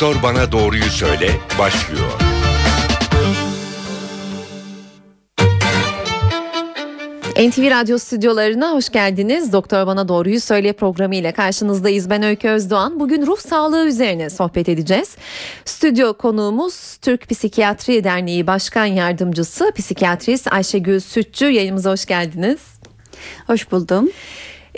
Doktor Bana Doğruyu Söyle başlıyor. NTV Radyo stüdyolarına hoş geldiniz. Doktor Bana Doğruyu Söyle programı ile karşınızdayız. Ben Öykü Özdoğan. Bugün ruh sağlığı üzerine sohbet edeceğiz. Stüdyo konuğumuz Türk Psikiyatri Derneği Başkan Yardımcısı Psikiyatrist Ayşegül Sütçü. Yayınımıza hoş geldiniz. Hoş buldum.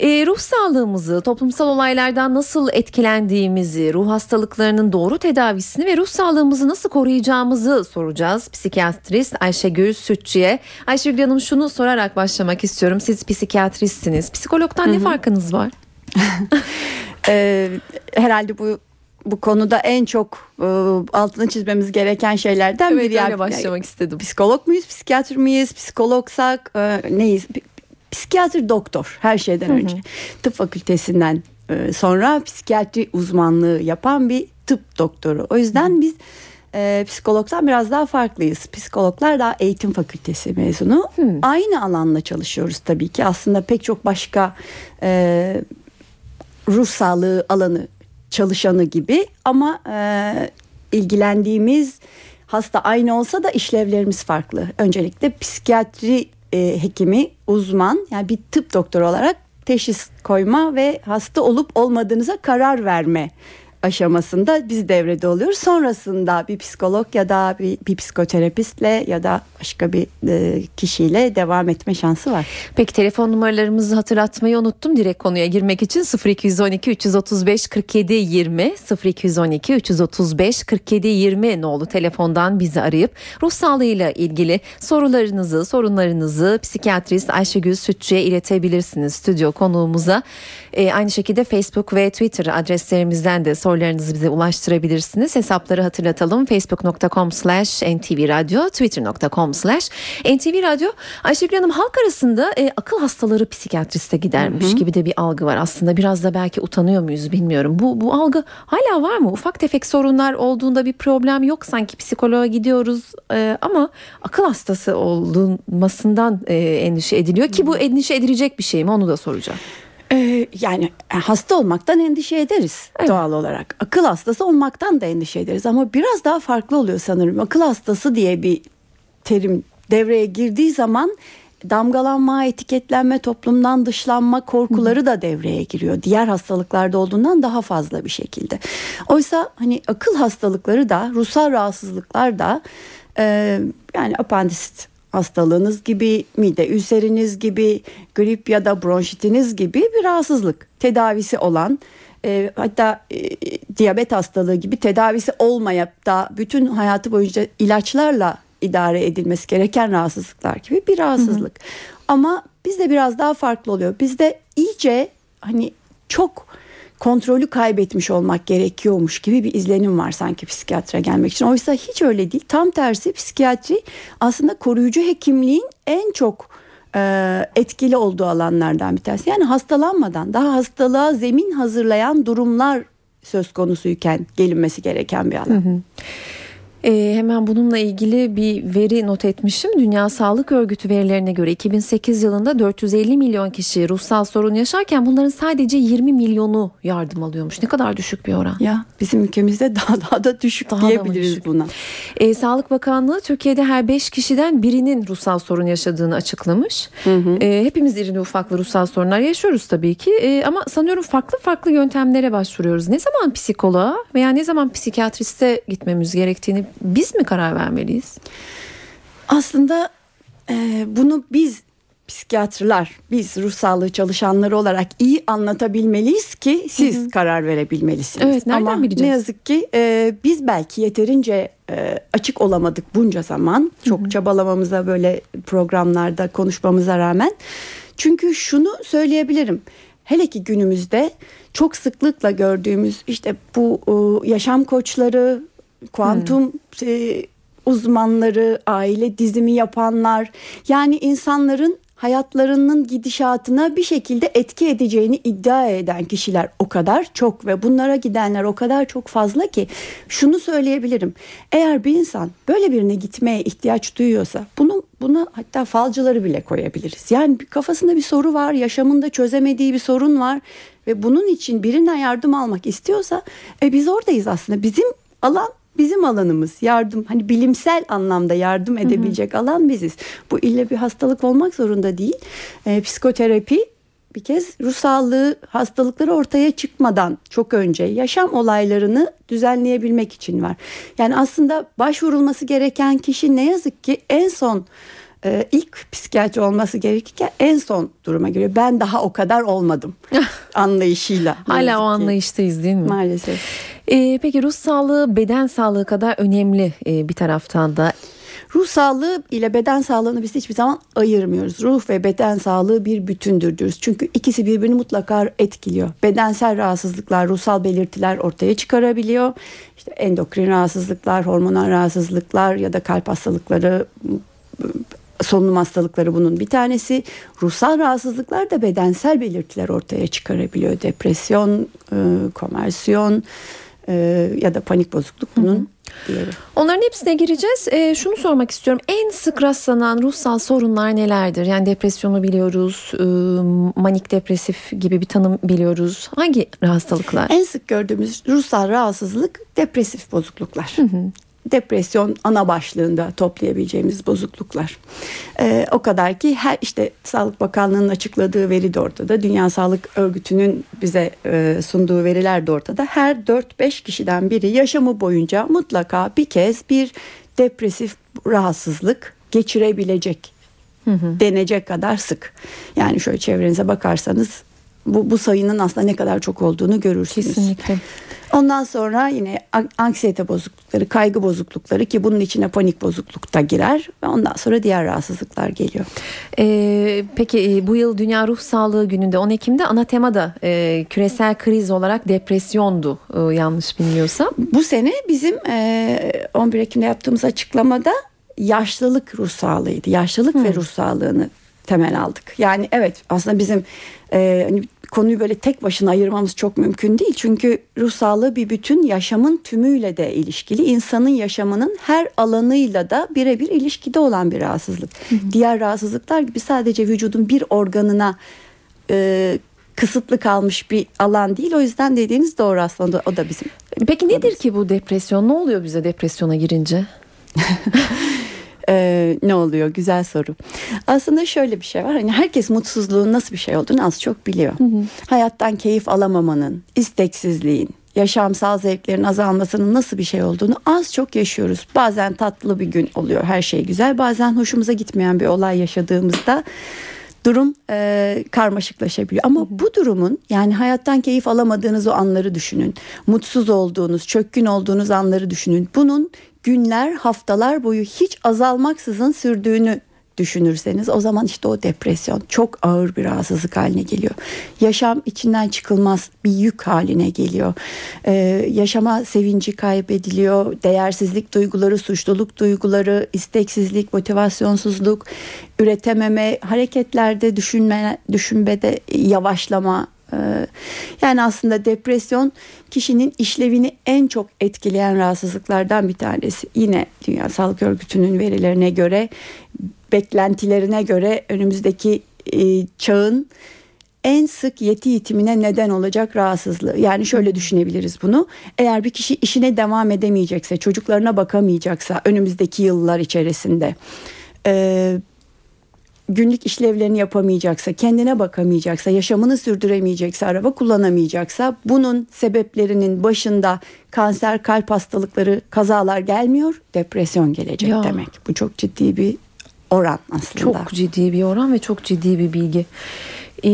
E, ruh sağlığımızı, toplumsal olaylardan nasıl etkilendiğimizi, ruh hastalıklarının doğru tedavisini ve ruh sağlığımızı nasıl koruyacağımızı soracağız. Psikiyatrist Ayşegül Sütçü'ye. Ayşegül Hanım şunu sorarak başlamak istiyorum. Siz psikiyatristsiniz. Psikologdan Hı-hı. ne farkınız var? e, herhalde bu bu konuda en çok e, altını çizmemiz gereken şeylerden evet, biri. Evet başlamak istedim. Psikolog muyuz, psikiyatr miyiz, psikologsak e, neyiz? Psikiyatri doktor her şeyden önce. Tıp fakültesinden e, sonra psikiyatri uzmanlığı yapan bir tıp doktoru. O yüzden biz e, psikologdan biraz daha farklıyız. Psikologlar daha eğitim fakültesi mezunu. Hı. Aynı alanla çalışıyoruz tabii ki. Aslında pek çok başka e, ruh sağlığı alanı çalışanı gibi ama e, ilgilendiğimiz hasta aynı olsa da işlevlerimiz farklı. Öncelikle psikiyatri e, hekimi, uzman yani bir tıp doktoru olarak teşhis koyma ve hasta olup olmadığınıza karar verme aşamasında biz devrede oluyoruz. Sonrasında bir psikolog ya da bir, bir psikoterapistle ya da başka bir e, kişiyle devam etme şansı var. Peki telefon numaralarımızı hatırlatmayı unuttum. Direkt konuya girmek için 0212 335 47 20 0212 335 47 20 nolu telefondan bizi arayıp ruh sağlığıyla ilgili sorularınızı, sorunlarınızı psikiyatrist Ayşegül Sütçü'ye iletebilirsiniz stüdyo konuğumuza. E, aynı şekilde Facebook ve Twitter adreslerimizden de sorularınızı bize ulaştırabilirsiniz. Hesapları hatırlatalım. Facebook.com slash ntvradio, Twitter.com slash ntvradio. Ayşegül Hanım halk arasında e, akıl hastaları psikiyatriste gidermiş Hı-hı. gibi de bir algı var. Aslında biraz da belki utanıyor muyuz bilmiyorum. Bu, bu algı hala var mı? Ufak tefek sorunlar olduğunda bir problem yok. Sanki psikoloğa gidiyoruz e, ama akıl hastası olunmasından e, endişe ediliyor. Ki bu endişe edilecek bir şey mi onu da soracağım. Ee, yani e, hasta olmaktan endişe ederiz evet. doğal olarak. Akıl hastası olmaktan da endişe ederiz ama biraz daha farklı oluyor sanırım. Akıl hastası diye bir terim devreye girdiği zaman damgalanma, etiketlenme, toplumdan dışlanma korkuları da devreye giriyor. Diğer hastalıklarda olduğundan daha fazla bir şekilde. Oysa hani akıl hastalıkları da, ruhsal rahatsızlıklar da e, yani apandisit hastalığınız gibi, mide ülseriniz gibi, grip ya da bronşitiniz gibi bir rahatsızlık tedavisi olan e, hatta e, diyabet hastalığı gibi tedavisi olmayıp da bütün hayatı boyunca ilaçlarla idare edilmesi gereken rahatsızlıklar gibi bir rahatsızlık. Hı hı. Ama bizde biraz daha farklı oluyor. Bizde iyice hani çok kontrolü kaybetmiş olmak gerekiyormuş gibi bir izlenim var sanki psikiyatra gelmek için. Oysa hiç öyle değil. Tam tersi psikiyatri aslında koruyucu hekimliğin en çok e, etkili olduğu alanlardan bir tanesi. Yani hastalanmadan daha hastalığa zemin hazırlayan durumlar söz konusuyken gelinmesi gereken bir alan. Hı hı. E, hemen bununla ilgili bir veri not etmişim. Dünya Sağlık Örgütü verilerine göre 2008 yılında 450 milyon kişi ruhsal sorun yaşarken bunların sadece 20 milyonu yardım alıyormuş. Ne kadar düşük bir oran. Ya bizim ülkemizde daha daha da düşük daha diyebiliriz da düşük. buna. E, Sağlık Bakanlığı Türkiye'de her 5 kişiden birinin ruhsal sorun yaşadığını açıklamış. Hı hı. E, hepimiz irili ufaklı ruhsal sorunlar yaşıyoruz tabii ki. E, ama sanıyorum farklı farklı yöntemlere başvuruyoruz. Ne zaman psikoloğa veya ne zaman psikiyatriste gitmemiz gerektiğini biz mi karar vermeliyiz? Aslında e, bunu biz psikiyatrlar, biz ruh sağlığı çalışanları olarak iyi anlatabilmeliyiz ki siz hı hı. karar verebilmelisiniz. Evet, nereden Ama bileceğiz? ne yazık ki e, biz belki yeterince e, açık olamadık bunca zaman. Çok hı hı. çabalamamıza böyle programlarda konuşmamıza rağmen. Çünkü şunu söyleyebilirim. Hele ki günümüzde çok sıklıkla gördüğümüz işte bu yaşam koçları, kuantum hmm. e, uzmanları, aile dizimi yapanlar yani insanların hayatlarının gidişatına bir şekilde etki edeceğini iddia eden kişiler o kadar çok ve bunlara gidenler o kadar çok fazla ki şunu söyleyebilirim. Eğer bir insan böyle birine gitmeye ihtiyaç duyuyorsa bunu buna hatta falcıları bile koyabiliriz. Yani kafasında bir soru var, yaşamında çözemediği bir sorun var ve bunun için birinden yardım almak istiyorsa e, biz oradayız aslında. Bizim alan bizim alanımız. Yardım hani bilimsel anlamda yardım edebilecek hı hı. alan biziz. Bu ille bir hastalık olmak zorunda değil. E, psikoterapi bir kez ruh sağlığı hastalıkları ortaya çıkmadan çok önce yaşam olaylarını düzenleyebilmek için var. Yani aslında başvurulması gereken kişi ne yazık ki en son e, ilk psikiyatri olması gerekirken en son duruma göre ben daha o kadar olmadım anlayışıyla. Hala o anlayıştayız değil mi? Maalesef. Ee, peki ruh sağlığı beden sağlığı kadar önemli e, bir taraftan da. Ruh sağlığı ile beden sağlığını biz hiçbir zaman ayırmıyoruz. Ruh ve beden sağlığı bir bütündür diyoruz. Çünkü ikisi birbirini mutlaka etkiliyor. Bedensel rahatsızlıklar, ruhsal belirtiler ortaya çıkarabiliyor. İşte endokrin rahatsızlıklar, hormonal rahatsızlıklar ya da kalp hastalıkları solunum hastalıkları bunun bir tanesi. Ruhsal rahatsızlıklar da bedensel belirtiler ortaya çıkarabiliyor. Depresyon, e, e, ya da panik bozukluk bunun diğeri. Onların hepsine gireceğiz. E, şunu sormak istiyorum. En sık rastlanan ruhsal sorunlar nelerdir? Yani depresyonu biliyoruz, e, manik depresif gibi bir tanım biliyoruz. Hangi hastalıklar? En sık gördüğümüz ruhsal rahatsızlık depresif bozukluklar. Hı hı depresyon ana başlığında toplayabileceğimiz bozukluklar. Ee, o kadar ki her işte Sağlık Bakanlığı'nın açıkladığı veri de ortada. Dünya Sağlık Örgütü'nün bize e, sunduğu veriler de ortada. Her 4-5 kişiden biri yaşamı boyunca mutlaka bir kez bir depresif rahatsızlık geçirebilecek hı hı. denecek kadar sık. Yani şöyle çevrenize bakarsanız bu, bu sayının aslında ne kadar çok olduğunu görürsünüz. Kesinlikle. Ondan sonra yine anksiyete bozuklukları, kaygı bozuklukları ki bunun içine panik bozukluk da girer ve ondan sonra diğer rahatsızlıklar geliyor. Ee, peki e, bu yıl Dünya Ruh Sağlığı Günü'nde 10 Ekim'de ana tema da e, küresel kriz olarak depresyondu e, yanlış bilmiyorsam. Bu sene bizim e, 11 Ekim'de yaptığımız açıklamada yaşlılık ruh sağlığıydı. Yaşlılık hmm. ve ruh sağlığını temel aldık. Yani evet aslında bizim e, hani konuyu böyle tek başına ayırmamız çok mümkün değil. Çünkü ruh sağlığı bir bütün yaşamın tümüyle de ilişkili. İnsanın yaşamının her alanıyla da birebir ilişkide olan bir rahatsızlık. Hı hı. Diğer rahatsızlıklar gibi sadece vücudun bir organına e, kısıtlı kalmış bir alan değil. O yüzden dediğiniz doğru aslında o da bizim. Peki nedir ki bu depresyon? Ne oluyor bize depresyona girince? Ee, ne oluyor? Güzel soru. Aslında şöyle bir şey var. Hani herkes mutsuzluğun nasıl bir şey olduğunu az çok biliyor. Hı hı. Hayattan keyif alamamanın, isteksizliğin, yaşamsal zevklerin azalmasının nasıl bir şey olduğunu az çok yaşıyoruz. Bazen tatlı bir gün oluyor, her şey güzel. Bazen hoşumuza gitmeyen bir olay yaşadığımızda durum e, karmaşıklaşabiliyor. Ama bu durumun yani hayattan keyif alamadığınız o anları düşünün. Mutsuz olduğunuz, çökkün olduğunuz anları düşünün. Bunun günler, haftalar boyu hiç azalmaksızın sürdüğünü düşünürseniz o zaman işte o depresyon çok ağır bir rahatsızlık haline geliyor. Yaşam içinden çıkılmaz bir yük haline geliyor. Ee, yaşama sevinci kaybediliyor. Değersizlik duyguları, suçluluk duyguları, isteksizlik, motivasyonsuzluk, üretememe, hareketlerde düşünme, düşünmede yavaşlama yani aslında depresyon kişinin işlevini en çok etkileyen rahatsızlıklardan bir tanesi. Yine Dünya Sağlık Örgütü'nün verilerine göre, beklentilerine göre önümüzdeki e, çağın en sık yeti yitimine neden olacak rahatsızlığı. Yani şöyle düşünebiliriz bunu. Eğer bir kişi işine devam edemeyecekse, çocuklarına bakamayacaksa önümüzdeki yıllar içerisinde e, günlük işlevlerini yapamayacaksa, kendine bakamayacaksa, yaşamını sürdüremeyecekse, araba kullanamayacaksa bunun sebeplerinin başında kanser, kalp hastalıkları, kazalar gelmiyor, depresyon gelecek ya. demek. Bu çok ciddi bir oran aslında. Çok ciddi bir oran ve çok ciddi bir bilgi e,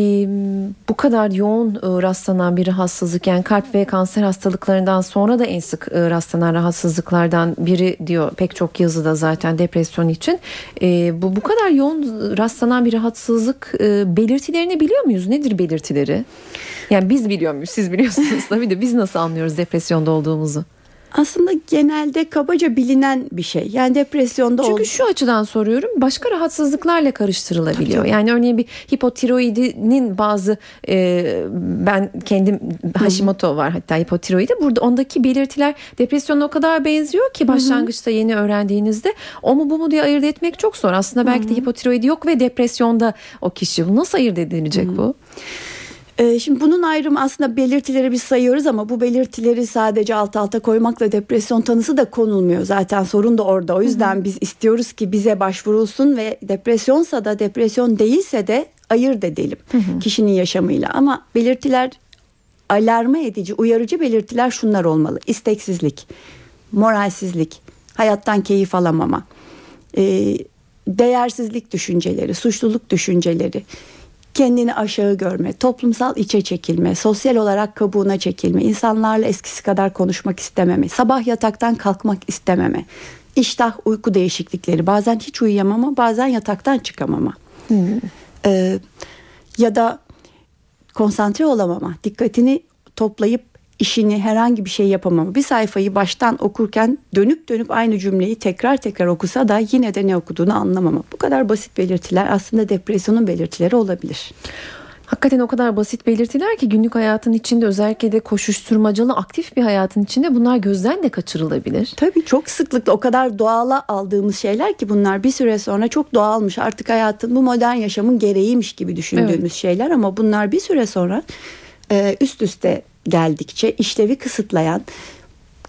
bu kadar yoğun e, rastlanan bir rahatsızlık yani kalp ve kanser hastalıklarından sonra da en sık e, rastlanan rahatsızlıklardan biri diyor pek çok yazıda zaten depresyon için. E, bu bu kadar yoğun rastlanan bir rahatsızlık e, belirtilerini biliyor muyuz? Nedir belirtileri? Yani biz biliyor muyuz? Siz biliyorsunuz tabii de biz nasıl anlıyoruz depresyonda olduğumuzu? Aslında genelde kabaca bilinen bir şey. Yani depresyonda Çünkü ol... şu açıdan soruyorum. Başka rahatsızlıklarla karıştırılabiliyor. Tabii. Yani örneğin bir hipotiroidinin bazı e, ben kendim Hashimoto var hatta hipotiroidi. Burada ondaki belirtiler depresyona o kadar benziyor ki başlangıçta yeni öğrendiğinizde o mu bu mu diye ayırt etmek çok zor. Aslında belki de hipotiroidi yok ve depresyonda o kişi. Nasıl ayırt edilecek bu? Ee, şimdi bunun ayrımı aslında belirtileri biz sayıyoruz ama bu belirtileri sadece alt alta koymakla depresyon tanısı da konulmuyor. Zaten sorun da orada. O yüzden biz istiyoruz ki bize başvurulsun ve depresyonsa da depresyon değilse de ayırt edelim kişinin yaşamıyla. Ama belirtiler alarma edici, uyarıcı belirtiler şunlar olmalı. İsteksizlik, moralsizlik, hayattan keyif alamama, e, değersizlik düşünceleri, suçluluk düşünceleri, kendini aşağı görme, toplumsal içe çekilme, sosyal olarak kabuğuna çekilme, insanlarla eskisi kadar konuşmak istememe, sabah yataktan kalkmak istememe, iştah, uyku değişiklikleri, bazen hiç uyuyamama, bazen yataktan çıkamama. Ee, ya da konsantre olamama, dikkatini toplayıp işini herhangi bir şey yapamama. Bir sayfayı baştan okurken dönüp dönüp aynı cümleyi tekrar tekrar okusa da yine de ne okuduğunu anlamama. Bu kadar basit belirtiler aslında depresyonun belirtileri olabilir. Hakikaten o kadar basit belirtiler ki günlük hayatın içinde özellikle de koşuşturmacalı aktif bir hayatın içinde bunlar gözden de kaçırılabilir. Tabii çok sıklıkla o kadar doğala aldığımız şeyler ki bunlar bir süre sonra çok doğalmış. Artık hayatın bu modern yaşamın gereğiymiş gibi düşündüğümüz evet. şeyler ama bunlar bir süre sonra e, üst üste geldikçe işlevi kısıtlayan,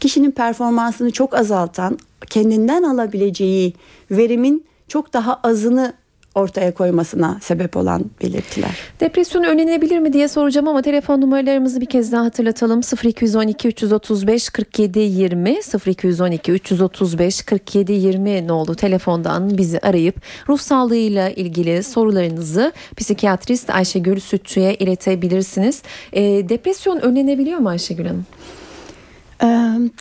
kişinin performansını çok azaltan, kendinden alabileceği verimin çok az azını ortaya koymasına sebep olan belirtiler. Depresyon önlenebilir mi diye soracağım ama telefon numaralarımızı bir kez daha hatırlatalım. 0212 335 47 20 0212 335 47 20 ne oldu telefondan bizi arayıp ruh sağlığıyla ilgili sorularınızı psikiyatrist Ayşegül Sütçü'ye iletebilirsiniz. E, depresyon önlenebiliyor mu Ayşegül Hanım? E,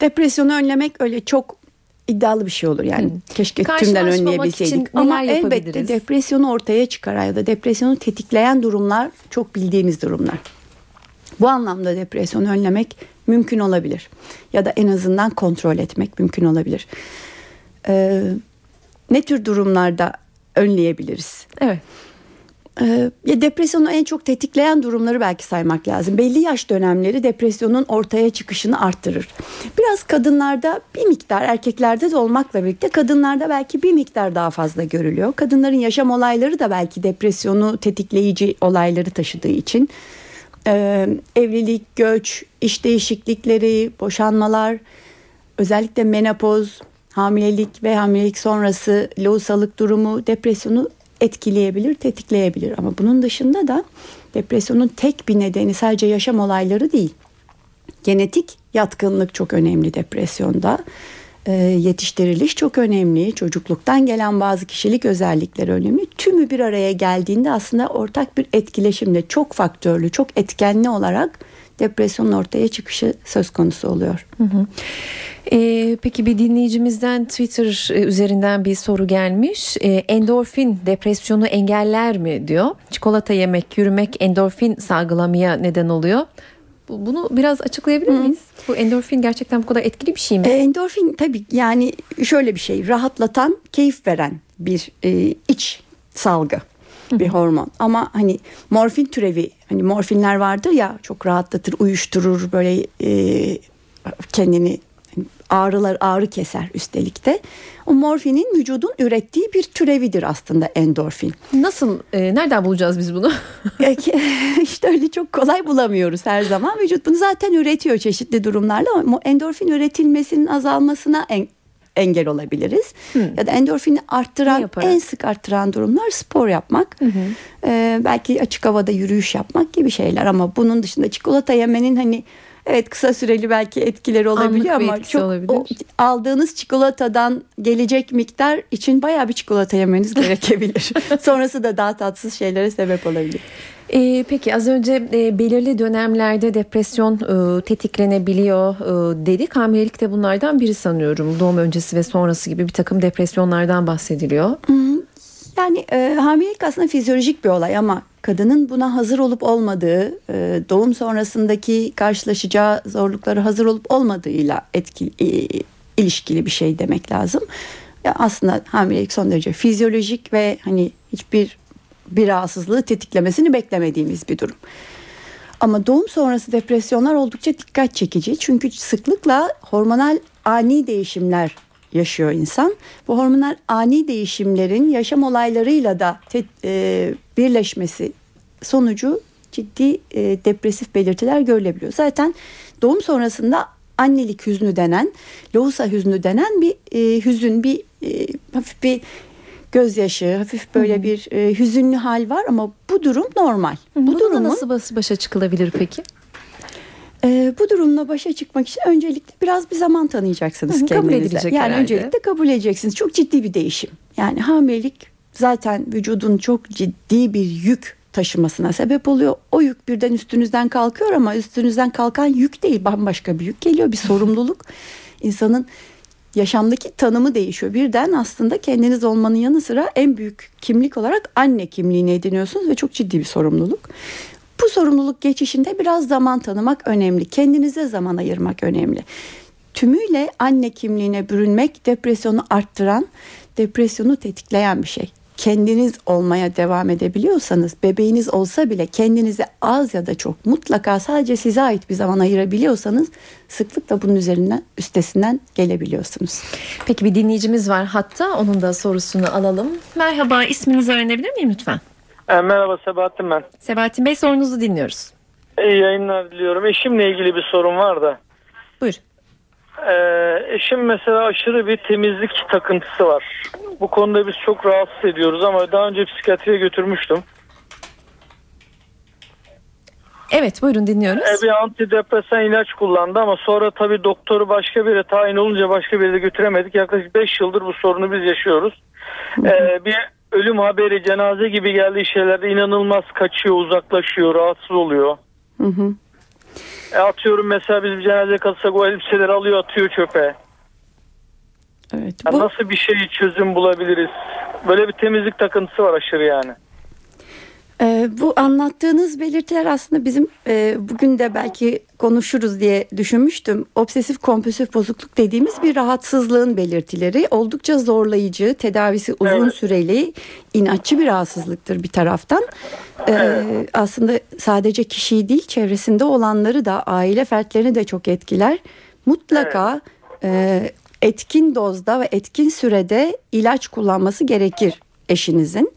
depresyonu önlemek öyle çok iddialı bir şey olur yani. Hmm. Keşke tümden önleyebilseydik. Ama elbette depresyonu ortaya çıkaran ya da depresyonu tetikleyen durumlar çok bildiğimiz durumlar. Bu anlamda depresyonu önlemek mümkün olabilir. Ya da en azından kontrol etmek mümkün olabilir. Ee, ne tür durumlarda önleyebiliriz? Evet. Ee, ya depresyonu en çok tetikleyen durumları belki saymak lazım. Belli yaş dönemleri depresyonun ortaya çıkışını arttırır. Biraz kadınlarda bir miktar erkeklerde de olmakla birlikte kadınlarda belki bir miktar daha fazla görülüyor. Kadınların yaşam olayları da belki depresyonu tetikleyici olayları taşıdığı için ee, evlilik, göç, iş değişiklikleri, boşanmalar, özellikle menopoz, hamilelik ve hamilelik sonrası lohusalık durumu depresyonu etkileyebilir, tetikleyebilir. Ama bunun dışında da depresyonun tek bir nedeni sadece yaşam olayları değil. Genetik yatkınlık çok önemli depresyonda. E, yetiştiriliş çok önemli. Çocukluktan gelen bazı kişilik özellikleri önemli. Tümü bir araya geldiğinde aslında ortak bir etkileşimle çok faktörlü, çok etkenli olarak depresyonun ortaya çıkışı söz konusu oluyor. Hı hı. Ee, peki bir dinleyicimizden Twitter e, üzerinden bir soru gelmiş. Ee, endorfin depresyonu engeller mi diyor. Çikolata yemek, yürümek endorfin salgılamaya neden oluyor. Bunu biraz açıklayabilir miyiz? Hı. Bu endorfin gerçekten bu kadar etkili bir şey mi? E, endorfin tabii yani şöyle bir şey. Rahatlatan, keyif veren bir e, iç salgı bir hormon. Ama hani morfin türevi hani morfinler vardır ya çok rahatlatır, uyuşturur böyle e, kendini ağrılar ağrı keser üstelik de. O morfinin vücudun ürettiği bir türevidir aslında endorfin. Nasıl e, nereden bulacağız biz bunu? İşte öyle çok kolay bulamıyoruz her zaman. Vücut bunu zaten üretiyor çeşitli durumlarla ama endorfin üretilmesinin azalmasına en, engel olabiliriz. Hı. Ya da endorfini arttıran en sık arttıran durumlar spor yapmak. Hı hı. Ee, belki açık havada yürüyüş yapmak gibi şeyler ama bunun dışında çikolata yemenin hani Evet kısa süreli belki etkileri olabiliyor Anlık ama çok olabilir. o, aldığınız çikolatadan gelecek miktar için bayağı bir çikolata yemeniz gerekebilir. Sonrası da daha tatsız şeylere sebep olabilir. Ee, peki az önce e, belirli dönemlerde depresyon e, tetiklenebiliyor e, dedik. Hamilelik de bunlardan biri sanıyorum. Doğum öncesi ve sonrası gibi bir takım depresyonlardan bahsediliyor. Yani e, hamilelik aslında fizyolojik bir olay ama kadının buna hazır olup olmadığı, e, doğum sonrasındaki karşılaşacağı zorlukları hazır olup olmadığıyla etkili, e, ilişkili bir şey demek lazım. Ya aslında hamilelik son derece fizyolojik ve hani hiçbir bir rahatsızlığı tetiklemesini beklemediğimiz bir durum. Ama doğum sonrası depresyonlar oldukça dikkat çekici. Çünkü sıklıkla hormonal ani değişimler yaşıyor insan. Bu hormonal ani değişimlerin yaşam olaylarıyla da te, e, birleşmesi sonucu ciddi e, depresif belirtiler görülebiliyor. Zaten doğum sonrasında annelik hüznü denen, lohusa hüznü denen bir e, hüzün, bir e, hafif bir gözyaşı, hafif böyle Hı-hı. bir e, hüzünlü hal var ama bu durum normal. Hı-hı. Bu durumun nasıl başa çıkılabilir peki? E, bu durumla başa çıkmak için öncelikle biraz bir zaman tanıyacaksınız Hı-hı, kendinize. Kabul yani herhalde. öncelikle kabul edeceksiniz. Çok ciddi bir değişim. Yani hamilelik zaten vücudun çok ciddi bir yük taşımasına sebep oluyor. O yük birden üstünüzden kalkıyor ama üstünüzden kalkan yük değil bambaşka bir yük geliyor bir sorumluluk. İnsanın yaşamdaki tanımı değişiyor. Birden aslında kendiniz olmanın yanı sıra en büyük kimlik olarak anne kimliğini ediniyorsunuz ve çok ciddi bir sorumluluk. Bu sorumluluk geçişinde biraz zaman tanımak önemli. Kendinize zaman ayırmak önemli. Tümüyle anne kimliğine bürünmek depresyonu arttıran, depresyonu tetikleyen bir şey kendiniz olmaya devam edebiliyorsanız bebeğiniz olsa bile kendinize az ya da çok mutlaka sadece size ait bir zaman ayırabiliyorsanız sıklıkla bunun üzerinden üstesinden gelebiliyorsunuz. Peki bir dinleyicimiz var hatta onun da sorusunu alalım. Merhaba isminizi öğrenebilir miyim lütfen? E, merhaba Sebahattin ben. Sebahattin Bey sorunuzu dinliyoruz. İyi yayınlar diliyorum. Eşimle ilgili bir sorun var da. Buyur. Ee, eşim mesela aşırı bir temizlik takıntısı var. Bu konuda biz çok rahatsız ediyoruz ama daha önce psikiyatriye götürmüştüm. Evet buyurun dinliyoruz. Ee, bir antidepresan ilaç kullandı ama sonra tabii doktoru başka bir yere tayin olunca başka bir yere götüremedik. Yaklaşık 5 yıldır bu sorunu biz yaşıyoruz. Ee, bir ölüm haberi cenaze gibi geldiği şeylerde inanılmaz kaçıyor, uzaklaşıyor, rahatsız oluyor. Hı hı. E atıyorum mesela biz bir cenaze kalırsak o elbiseleri alıyor atıyor çöpe. Evet. Bu... nasıl bir şey çözüm bulabiliriz? Böyle bir temizlik takıntısı var aşırı yani. Ee, bu anlattığınız belirtiler aslında bizim e, bugün de belki konuşuruz diye düşünmüştüm. Obsesif kompulsif bozukluk dediğimiz bir rahatsızlığın belirtileri. Oldukça zorlayıcı, tedavisi uzun evet. süreli, inatçı bir rahatsızlıktır bir taraftan. Ee, evet. Aslında sadece kişiyi değil çevresinde olanları da aile fertlerini de çok etkiler. Mutlaka evet. e, etkin dozda ve etkin sürede ilaç kullanması gerekir eşinizin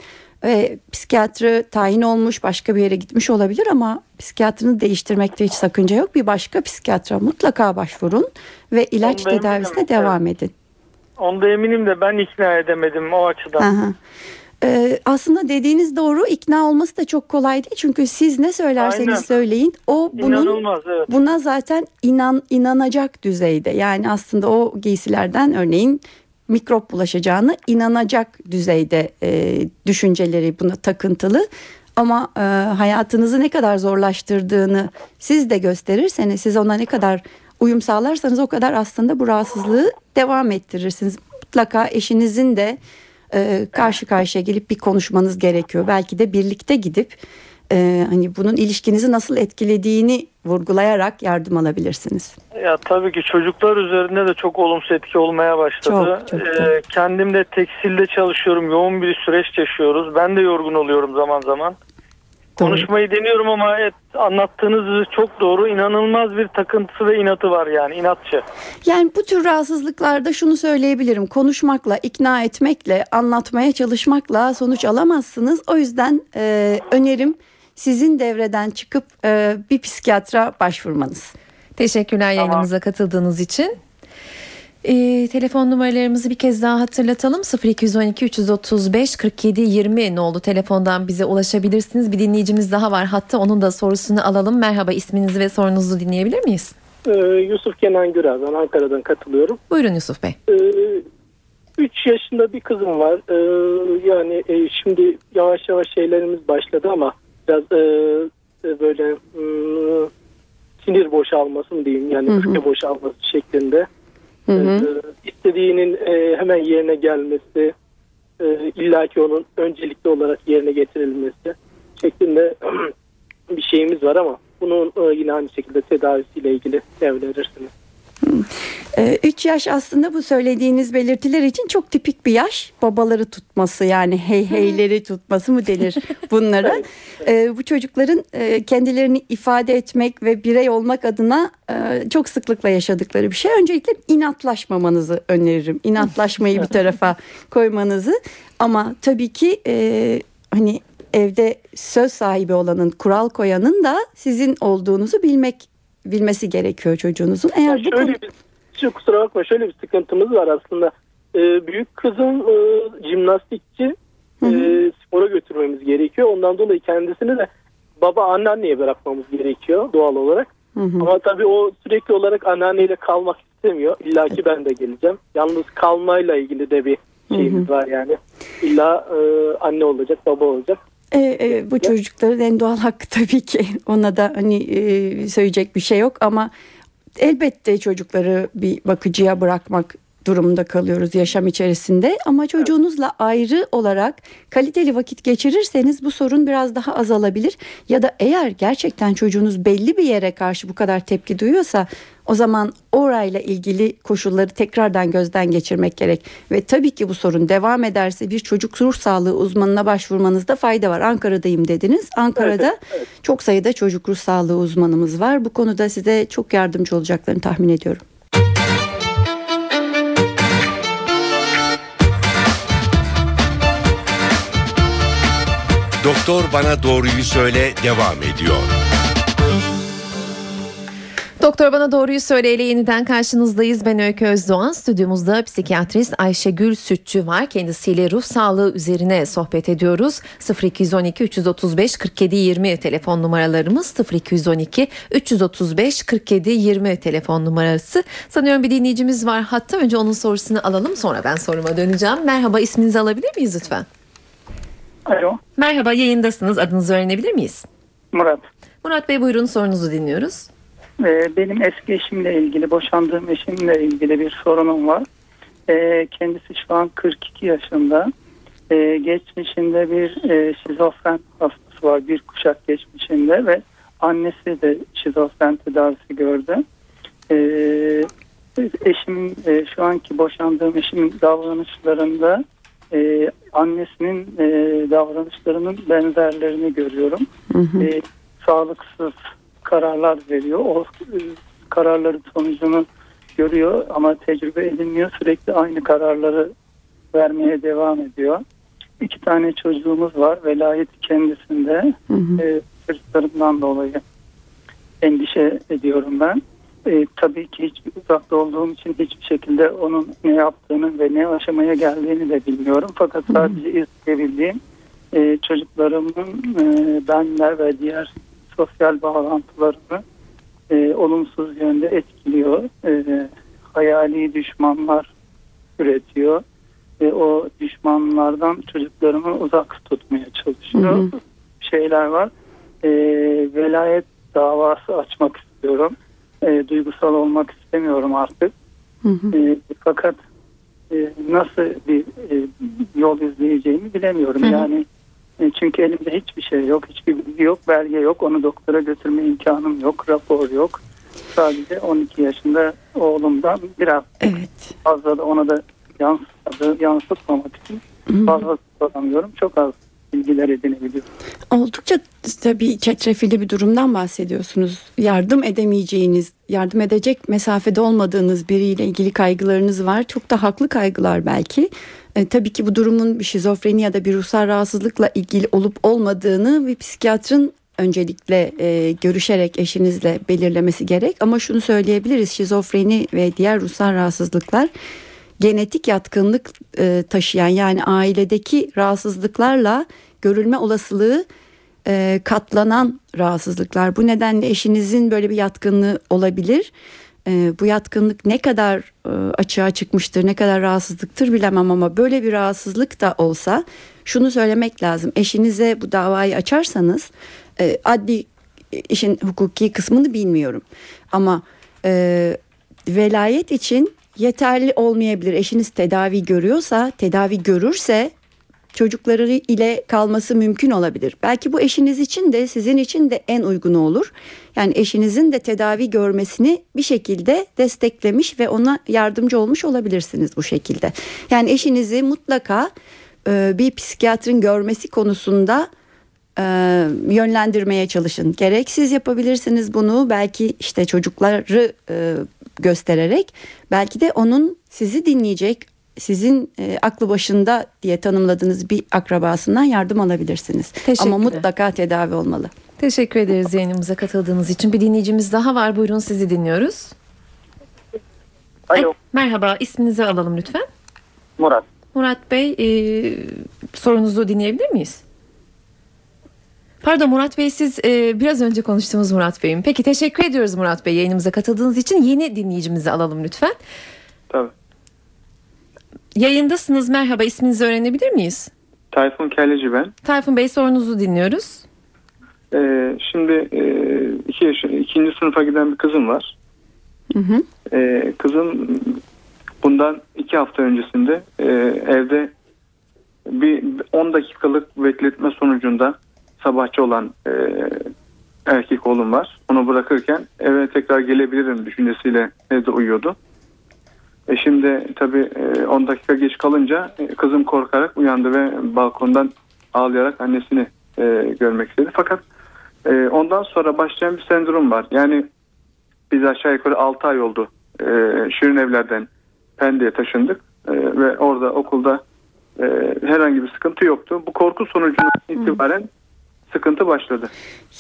ve psikiyatri tayin olmuş başka bir yere gitmiş olabilir ama psikiyatrını değiştirmekte hiç sakınca yok. Bir başka psikiyatra mutlaka başvurun ve ilaç Onda tedavisine eminim. devam edin. Onda eminim de ben ikna edemedim o açıdan. Aha. Ee, aslında dediğiniz doğru ikna olması da çok kolay değil çünkü siz ne söylerseniz Aynen. söyleyin o bunun evet. buna zaten inan inanacak düzeyde yani aslında o giysilerden örneğin mikrop bulaşacağını inanacak düzeyde e, düşünceleri buna takıntılı. Ama e, hayatınızı ne kadar zorlaştırdığını siz de gösterirseniz, siz ona ne kadar uyum sağlarsanız o kadar aslında bu rahatsızlığı devam ettirirsiniz. Mutlaka eşinizin de e, karşı karşıya gelip bir konuşmanız gerekiyor. Belki de birlikte gidip e, hani bunun ilişkinizi nasıl etkilediğini vurgulayarak yardım alabilirsiniz. Ya tabii ki çocuklar üzerinde de çok olumsuz etki olmaya başladı. Çok, çok ee, kendim de tekstilde çalışıyorum. Yoğun bir süreç yaşıyoruz. Ben de yorgun oluyorum zaman zaman. Doğru. Konuşmayı deniyorum ama evet, anlattığınız çok doğru. İnanılmaz bir takıntısı ve inatı var yani inatçı. Yani bu tür rahatsızlıklarda şunu söyleyebilirim. Konuşmakla, ikna etmekle, anlatmaya çalışmakla sonuç alamazsınız. O yüzden e, önerim sizin devreden çıkıp e, bir psikiyatra başvurmanız. Teşekkürler tamam. yayınımıza katıldığınız için. E, telefon numaralarımızı bir kez daha hatırlatalım. 0212 335 47 20 ne oldu telefondan bize ulaşabilirsiniz. Bir dinleyicimiz daha var hatta onun da sorusunu alalım. Merhaba isminizi ve sorunuzu dinleyebilir miyiz? Ee, Yusuf Kenan Gürer ben Ankara'dan katılıyorum. Buyurun Yusuf Bey. Ee, 3 yaşında bir kızım var. Ee, yani e, şimdi yavaş yavaş şeylerimiz başladı ama biraz e, e, böyle e, sinir boşalması mı diyeyim yani öfke boşalması şeklinde. Hı hı. E, istediğinin e, hemen yerine gelmesi, e, illaki onun öncelikli olarak yerine getirilmesi şeklinde bir şeyimiz var ama bunun e, yine aynı şekilde tedavisiyle ilgili devredirsiniz. 3 ee, yaş aslında bu söylediğiniz belirtiler için çok tipik bir yaş. Babaları tutması yani hey heyleri tutması mı denir bunlara. Ee, bu çocukların e, kendilerini ifade etmek ve birey olmak adına e, çok sıklıkla yaşadıkları bir şey. Öncelikle inatlaşmamanızı öneririm. İnatlaşmayı bir tarafa koymanızı. Ama tabii ki e, hani evde söz sahibi olanın, kural koyanın da sizin olduğunuzu bilmek bilmesi gerekiyor çocuğunuzun. Eğer Ya bu şöyle konu- bir, kusura bakma şöyle bir sıkıntımız var aslında. Ee, büyük kızım e, jimnastikçi e, spora götürmemiz gerekiyor. Ondan dolayı kendisini de baba anneanneye bırakmamız gerekiyor doğal olarak. Ama tabii o sürekli olarak anneanneyle kalmak istemiyor. İlla ki ben de geleceğim. Yalnız kalmayla ilgili de bir şeyimiz var yani. İlla e, anne olacak, baba olacak. E, e, bu çocukların en doğal hakkı tabii ki. Ona da hani e, söyleyecek bir şey yok ama elbette çocukları bir bakıcıya bırakmak durumunda kalıyoruz yaşam içerisinde ama çocuğunuzla ayrı olarak kaliteli vakit geçirirseniz bu sorun biraz daha azalabilir ya da eğer gerçekten çocuğunuz belli bir yere karşı bu kadar tepki duyuyorsa o zaman orayla ilgili koşulları tekrardan gözden geçirmek gerek ve tabii ki bu sorun devam ederse bir çocuk ruh sağlığı uzmanına başvurmanızda fayda var. Ankara'dayım dediniz. Ankara'da çok sayıda çocuk ruh sağlığı uzmanımız var. Bu konuda size çok yardımcı olacaklarını tahmin ediyorum. Doktor Bana Doğruyu Söyle devam ediyor. Doktor Bana Doğruyu Söyleyle yeniden karşınızdayız. Ben Öykü Özdoğan. Stüdyomuzda psikiyatrist Ayşegül Sütçü var. Kendisiyle ruh sağlığı üzerine sohbet ediyoruz. 0212 335 47 20 telefon numaralarımız 0212 335 47 20 telefon numarası. Sanıyorum bir dinleyicimiz var hatta önce onun sorusunu alalım sonra ben soruma döneceğim. Merhaba isminizi alabilir miyiz lütfen? Alo, Merhaba yayındasınız. Adınızı öğrenebilir miyiz? Murat. Murat Bey buyurun sorunuzu dinliyoruz. Ee, benim eski eşimle ilgili, boşandığım eşimle ilgili bir sorunum var. Ee, kendisi şu an 42 yaşında. Ee, geçmişinde bir e, şizofren hastası var, bir kuşak geçmişinde ve annesi de şizofren tedavisi gördü. Ee, eşimin, e, şu anki boşandığım eşimin davranışlarında e, annesinin e, davranışlarının benzerlerini görüyorum. E, sağlıksız kararlar veriyor. O e, kararların sonucunu görüyor ama tecrübe edinmiyor. Sürekli aynı kararları vermeye devam ediyor. İki tane çocuğumuz var. Velayet kendisinde. E, çocuklarımdan dolayı endişe ediyorum ben. E, tabii ki hiç uzakta olduğum için hiçbir şekilde onun ne yaptığını ve ne aşamaya geldiğini de bilmiyorum. Fakat sadece izleyebildiğim e, çocuklarımın e, benle ve diğer sosyal bağlantılarını e, olumsuz yönde etkiliyor. E, hayali düşmanlar üretiyor. Ve o düşmanlardan çocuklarımı uzak tutmaya çalışıyor. Şeyler var. E, velayet davası açmak istiyorum. E, duygusal olmak istemiyorum artık. E, fakat e, nasıl bir e, yol izleyeceğimi bilemiyorum. Yani e, çünkü elimde hiçbir şey yok, hiçbir bilgi yok, belge yok. Onu doktora götürme imkanım yok, rapor yok. Sadece 12 yaşında oğlumdan biraz Evet. fazla da ona da yansıtmadı, yansıtmamak için fazla soramıyorum. Çok az bilgiler edinebiliyorum. Oldukça tabii çetrefilli bir durumdan bahsediyorsunuz. Yardım edemeyeceğiniz, yardım edecek mesafede olmadığınız biriyle ilgili kaygılarınız var. Çok da haklı kaygılar belki. E, tabii ki bu durumun bir şizofreni ya da bir ruhsal rahatsızlıkla ilgili olup olmadığını bir psikiyatrın öncelikle e, görüşerek eşinizle belirlemesi gerek. Ama şunu söyleyebiliriz şizofreni ve diğer ruhsal rahatsızlıklar genetik yatkınlık e, taşıyan yani ailedeki rahatsızlıklarla görülme olasılığı e, katlanan rahatsızlıklar. Bu nedenle eşinizin böyle bir yatkınlığı olabilir. E, bu yatkınlık ne kadar e, açığa çıkmıştır, ne kadar rahatsızlıktır bilemem ama böyle bir rahatsızlık da olsa şunu söylemek lazım. Eşinize bu davayı açarsanız e, adli işin hukuki kısmını bilmiyorum ama e, velayet için yeterli olmayabilir. Eşiniz tedavi görüyorsa, tedavi görürse çocukları ile kalması mümkün olabilir. Belki bu eşiniz için de sizin için de en uygunu olur. Yani eşinizin de tedavi görmesini bir şekilde desteklemiş ve ona yardımcı olmuş olabilirsiniz bu şekilde. Yani eşinizi mutlaka e, bir psikiyatrın görmesi konusunda e, yönlendirmeye çalışın. Gerek siz yapabilirsiniz bunu belki işte çocukları e, göstererek belki de onun sizi dinleyecek sizin e, aklı başında diye tanımladığınız bir akrabasından yardım alabilirsiniz. Ama mutlaka tedavi olmalı. Teşekkür ederiz yayınımıza katıldığınız için. Bir dinleyicimiz daha var. Buyurun sizi dinliyoruz. Alo Ay, merhaba isminizi alalım lütfen. Murat. Murat Bey e, sorunuzu dinleyebilir miyiz? Pardon Murat Bey siz e, biraz önce konuştuğumuz Murat Bey'im. Peki teşekkür ediyoruz Murat Bey yayınımıza katıldığınız için. Yeni dinleyicimizi alalım lütfen. Tabii. Yayındasınız merhaba isminizi öğrenebilir miyiz? Tayfun Kelleci ben. Tayfun Bey sorunuzu dinliyoruz. Ee, şimdi e, iki yaş, ikinci sınıfa giden bir kızım var. Hı hı. Ee, kızım bundan iki hafta öncesinde e, evde bir 10 dakikalık bekletme sonucunda sabahçı olan e, erkek oğlum var. Onu bırakırken eve tekrar gelebilirim düşüncesiyle evde uyuyordu. E şimdi tabii e, 10 dakika geç kalınca e, kızım korkarak uyandı ve balkondan ağlayarak annesini e, görmek istedi. Fakat e, ondan sonra başlayan bir sendrom var. Yani biz aşağı yukarı 6 ay oldu. E, Şirin evlerden Pendik'e taşındık E, ve orada okulda e, herhangi bir sıkıntı yoktu. Bu korku sonucundan itibaren sıkıntı başladı.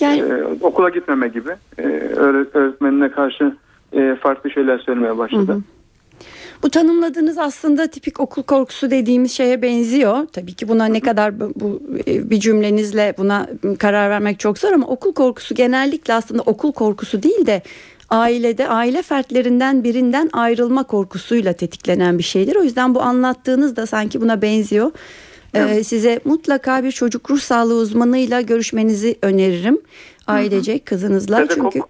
Yani E, okula gitmeme gibi e, öğret- öğretmenine karşı e, farklı şeyler söylemeye başladı. Bu tanımladığınız aslında tipik okul korkusu dediğimiz şeye benziyor. Tabii ki buna ne kadar bu, bu, e, bir cümlenizle buna karar vermek çok zor ama okul korkusu genellikle aslında okul korkusu değil de ailede aile fertlerinden birinden ayrılma korkusuyla tetiklenen bir şeydir. O yüzden bu anlattığınız da sanki buna benziyor. Ee, size mutlaka bir çocuk ruh sağlığı uzmanıyla görüşmenizi öneririm. Ailecek kızınızla Pedagog. çünkü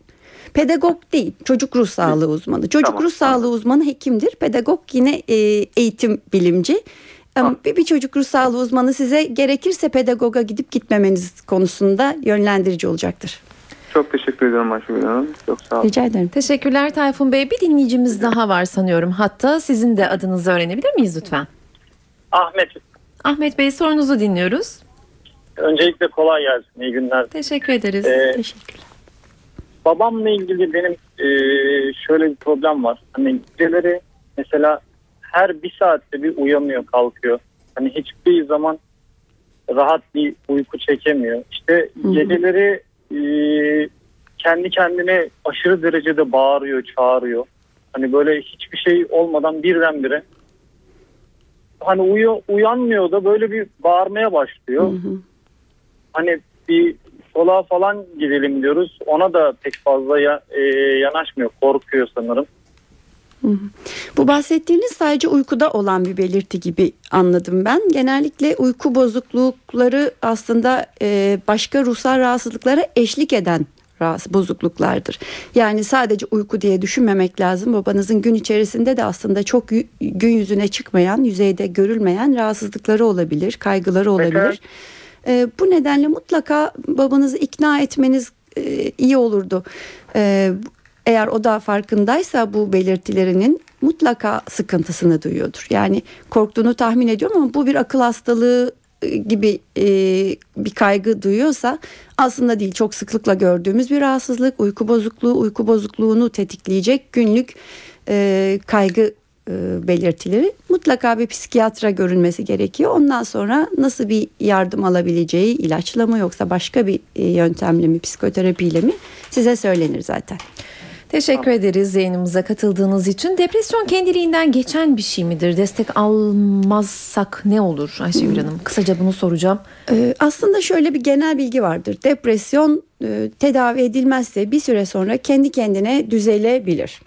Pedagog değil, çocuk ruh sağlığı uzmanı. Çocuk Tamam, ruh sağlığı uzmanı hekimdir. Pedagog yine e, eğitim bilimci. Ama bir, bir çocuk ruh sağlığı uzmanı size gerekirse pedagoga gidip gitmemeniz konusunda yönlendirici olacaktır. Çok teşekkür ederim Ayşegül Hanım. Çok sağ olun. Rica ederim. Teşekkürler Tayfun Bey. Bir dinleyicimiz daha var sanıyorum. Hatta sizin de adınızı öğrenebilir miyiz lütfen? Ahmet Ahmet Bey sorunuzu dinliyoruz. öncelikle kolay gelsin. İyi günler. Teşekkür ederiz. Ee, Teşekkürler. babamla ilgili benim e, şöyle bir problem var. Hani geceleri mesela her bir saatte bir uyanıyor kalkıyor. Hani hiçbir zaman rahat bir uyku çekemiyor. İşte hı. geceleri e, kendi kendine aşırı derecede bağırıyor, çağırıyor. Hani böyle hiçbir şey olmadan birdenbire hani uyu, uyanmıyor da böyle bir bağırmaya başlıyor. Hı hı. Hani bir sola falan gidelim diyoruz. Ona da pek fazla ya, e, yanaşmıyor. Korkuyor sanırım. Bu bahsettiğiniz sadece uykuda olan bir belirti gibi anladım ben. Genellikle uyku bozuklukları aslında e, başka ruhsal rahatsızlıklara eşlik eden rahatsız bozukluklardır. Yani sadece uyku diye düşünmemek lazım. Babanızın gün içerisinde de aslında çok gün yüzüne çıkmayan, yüzeyde görülmeyen rahatsızlıkları olabilir, kaygıları olabilir. E, bu nedenle mutlaka babanızı ikna etmeniz e, iyi olurdu. E, eğer o da farkındaysa bu belirtilerinin mutlaka sıkıntısını duyuyordur. Yani korktuğunu tahmin ediyorum ama bu bir akıl hastalığı gibi e, bir kaygı duyuyorsa aslında değil çok sıklıkla gördüğümüz bir rahatsızlık uyku bozukluğu uyku bozukluğunu tetikleyecek günlük e, kaygı e, belirtileri mutlaka bir psikiyatra görünmesi gerekiyor. Ondan sonra nasıl bir yardım alabileceği ilaçla mı yoksa başka bir yöntemle mi psikoterapiyle mi size söylenir zaten. Teşekkür ederiz yayınımıza katıldığınız için. Depresyon kendiliğinden geçen bir şey midir? Destek almazsak ne olur Ayşegül Hanım? Kısaca bunu soracağım. Ee, aslında şöyle bir genel bilgi vardır. Depresyon e, tedavi edilmezse bir süre sonra kendi kendine düzelebilir.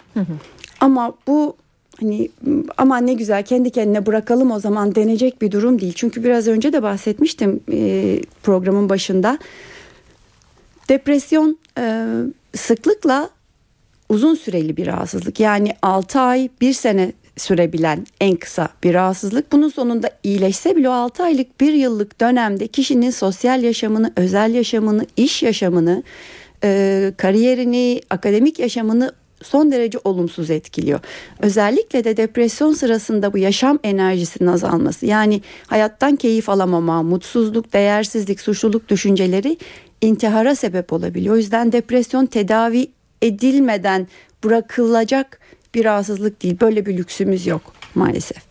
Ama bu hani aman ne güzel kendi kendine bırakalım o zaman denecek bir durum değil. Çünkü biraz önce de bahsetmiştim e, programın başında. Depresyon e, sıklıkla uzun süreli bir rahatsızlık. Yani 6 ay 1 sene sürebilen en kısa bir rahatsızlık. Bunun sonunda iyileşse bile o 6 aylık 1 yıllık dönemde kişinin sosyal yaşamını, özel yaşamını, iş yaşamını, e, kariyerini, akademik yaşamını son derece olumsuz etkiliyor. Özellikle de depresyon sırasında bu yaşam enerjisinin azalması yani hayattan keyif alamama, mutsuzluk, değersizlik, suçluluk düşünceleri intihara sebep olabiliyor. O yüzden depresyon tedavi edilmeden bırakılacak bir rahatsızlık değil. Böyle bir lüksümüz yok maalesef.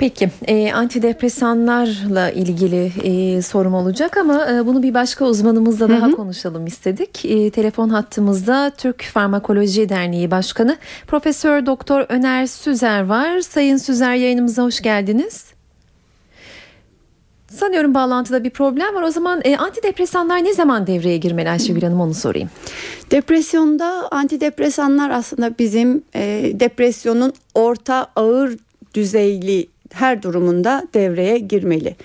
Peki e, antidepresanlarla ilgili e, sorum olacak ama e, bunu bir başka uzmanımızla daha hı hı. konuşalım istedik. E, telefon hattımızda Türk Farmakoloji Derneği Başkanı Profesör Doktor Öner Süzer var. Sayın Süzer yayınımıza hoş geldiniz. Sanıyorum bağlantıda bir problem var. O zaman e, antidepresanlar ne zaman devreye girmeli Ayşegül Hanım onu sorayım. Depresyonda antidepresanlar aslında bizim e, depresyonun orta ağır düzeyli her durumunda devreye girmeli.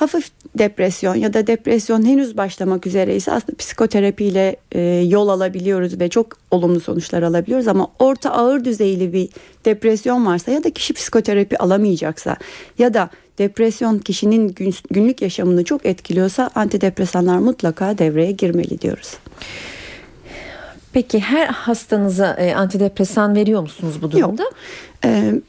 Hafif depresyon ya da depresyon henüz başlamak üzereyse aslında psikoterapiyle e, yol alabiliyoruz ve çok olumlu sonuçlar alabiliyoruz ama orta ağır düzeyli bir depresyon varsa ya da kişi psikoterapi alamayacaksa ya da depresyon kişinin gün, günlük yaşamını çok etkiliyorsa antidepresanlar mutlaka devreye girmeli diyoruz. Peki her hastanıza e, antidepresan veriyor musunuz bu durumda? Yok. E,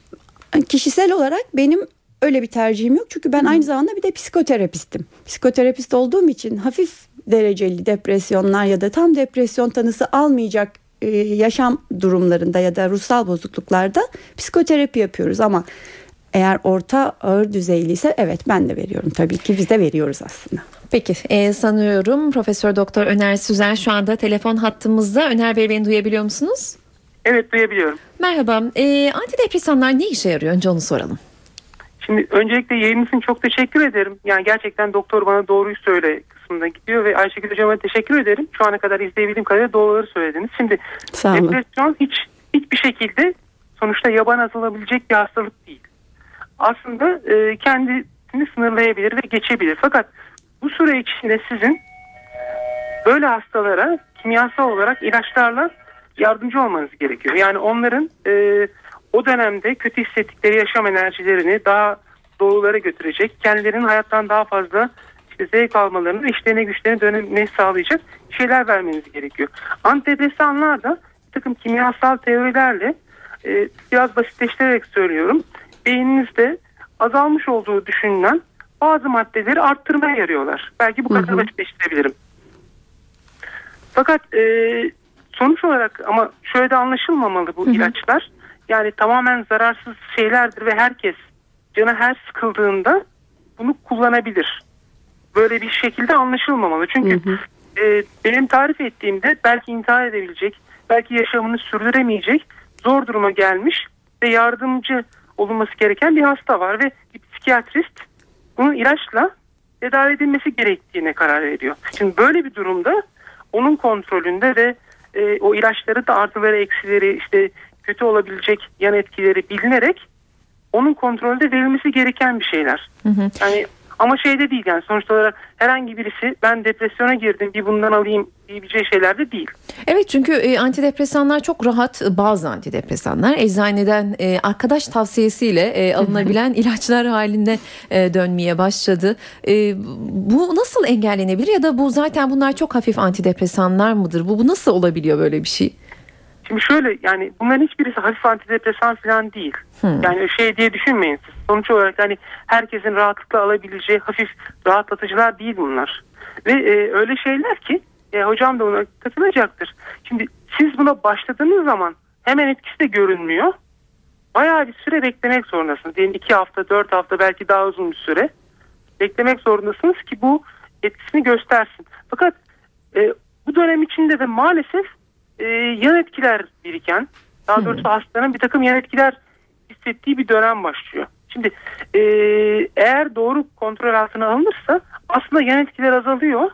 kişisel olarak benim öyle bir tercihim yok. Çünkü ben aynı zamanda bir de psikoterapistim. Psikoterapist olduğum için hafif dereceli depresyonlar ya da tam depresyon tanısı almayacak e, yaşam durumlarında ya da ruhsal bozukluklarda psikoterapi yapıyoruz ama eğer orta ağır düzeyli ise evet ben de veriyorum tabii ki biz de veriyoruz aslında. Peki e, sanıyorum Profesör Doktor Öner Süzen şu anda telefon hattımızda. Öner Bey beni duyabiliyor musunuz? Evet duyabiliyorum. Merhaba. E, antidepresanlar ne işe yarıyor? Önce onu soralım. Şimdi öncelikle yayınınız için çok teşekkür ederim. Yani gerçekten doktor bana doğruyu söyle kısmında gidiyor ve Ayşegül Hocam'a teşekkür ederim. Şu ana kadar izleyebildiğim kadarıyla doğruları söylediniz. Şimdi depresyon hiç hiçbir şekilde sonuçta yaban atılabilecek bir hastalık değil. Aslında e, kendisini sınırlayabilir ve geçebilir. Fakat bu süre içinde sizin böyle hastalara kimyasal olarak ilaçlarla yardımcı olmanız gerekiyor. Yani onların e, o dönemde kötü hissettikleri yaşam enerjilerini daha doğrulara götürecek, kendilerinin hayattan daha fazla işte zevk almalarını, işlerine güçlerine dönmeyi sağlayacak şeyler vermeniz gerekiyor. Antidepresanlar da bir takım kimyasal teorilerle e, biraz basitleştirerek söylüyorum. Beyninizde azalmış olduğu düşünülen bazı maddeleri arttırmaya yarıyorlar. Belki bu kadar basitleştirebilirim. Fakat e, sonuç olarak ama şöyle de anlaşılmamalı bu hı hı. ilaçlar. Yani tamamen zararsız şeylerdir ve herkes canı her sıkıldığında bunu kullanabilir. Böyle bir şekilde anlaşılmamalı. Çünkü hı hı. E, benim tarif ettiğimde belki intihar edebilecek, belki yaşamını sürdüremeyecek, zor duruma gelmiş ve yardımcı olunması gereken bir hasta var ve bir psikiyatrist bunun ilaçla tedavi edilmesi gerektiğine karar veriyor. Şimdi böyle bir durumda onun kontrolünde ve e, o ilaçları da artıları eksileri işte kötü olabilecek yan etkileri bilinerek onun kontrolde verilmesi gereken bir şeyler. Hı hı. Yani ama şeyde değil yani sonuç olarak herhangi birisi ben depresyona girdim bir bundan alayım diyebileceği şeyler de değil. Evet çünkü e, antidepresanlar çok rahat bazı antidepresanlar eczaneden e, arkadaş tavsiyesiyle e, alınabilen ilaçlar halinde e, dönmeye başladı. E, bu nasıl engellenebilir ya da bu zaten bunlar çok hafif antidepresanlar mıdır? Bu, bu nasıl olabiliyor böyle bir şey? Şimdi şöyle yani bunların hiçbirisi hafif antidepresan falan değil. Hmm. Yani şey diye düşünmeyin siz. Sonuç olarak hani herkesin rahatlıkla alabileceği hafif rahatlatıcılar değil bunlar. Ve e, öyle şeyler ki e, hocam da ona katılacaktır. Şimdi siz buna başladığınız zaman hemen etkisi de görünmüyor. Bayağı bir süre beklemek zorundasınız. Diyelim iki hafta, dört hafta belki daha uzun bir süre beklemek zorundasınız ki bu etkisini göstersin. Fakat e, bu dönem içinde de maalesef e, yan etkiler biriken, daha doğrusu hastanın bir takım yan etkiler hissettiği bir dönem başlıyor. Şimdi e, eğer doğru kontrol altına alınırsa aslında yan etkiler azalıyor.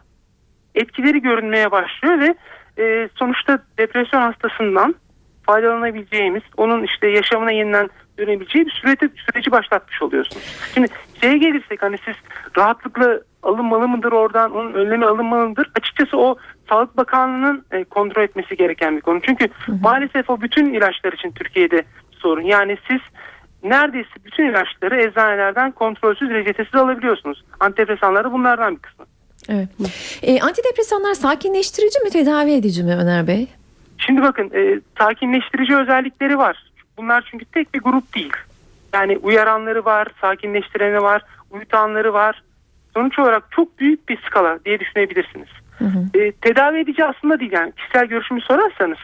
Etkileri görünmeye başlıyor ve e, sonuçta depresyon hastasından faydalanabileceğimiz, onun işte yaşamına yeniden dönebileceği bir süreci, süreci başlatmış oluyorsunuz. Şimdi şeye gelirsek hani siz rahatlıkla alınmalı mıdır oradan, onun önlemi alınmalı mıdır? Açıkçası o Sağlık Bakanlığı'nın e, kontrol etmesi gereken bir konu. Çünkü hı hı. maalesef o bütün ilaçlar için Türkiye'de sorun. Yani siz neredeyse bütün ilaçları eczanelerden kontrolsüz reçetesiz alabiliyorsunuz. Antidepresanları bunlardan bir kısmı. Evet. E, antidepresanlar sakinleştirici mi tedavi edici mi Öner Bey? Şimdi bakın e, sakinleştirici özellikleri var. Bunlar çünkü tek bir grup değil. Yani uyaranları var, sakinleştireni var, uyutanları var. Sonuç olarak çok büyük bir skala diye düşünebilirsiniz. Hı hı. E, tedavi edici aslında değil yani kişisel görüşümü sorarsanız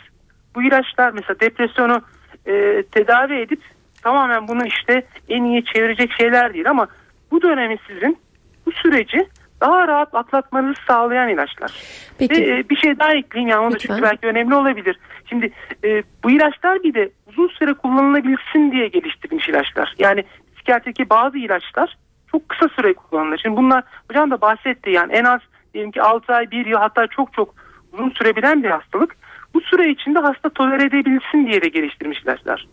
bu ilaçlar mesela depresyonu e, tedavi edip tamamen bunu işte en iyi çevirecek şeyler değil ama bu dönemi sizin bu süreci daha rahat atlatmanızı sağlayan ilaçlar. Peki. Ve e, bir şey daha ekleyeyim yani da çünkü belki önemli olabilir. Şimdi e, bu ilaçlar bir de uzun süre kullanılabilsin diye geliştirilmiş ilaçlar. Yani psikiyatrideki bazı ilaçlar çok kısa süre kullanılır. Şimdi bunlar hocam da bahsetti yani en az diyelim ki 6 ay 1 yıl hatta çok çok uzun sürebilen bir hastalık. Bu süre içinde hasta tolere edebilsin diye de geliştirilmiş ilaçlar.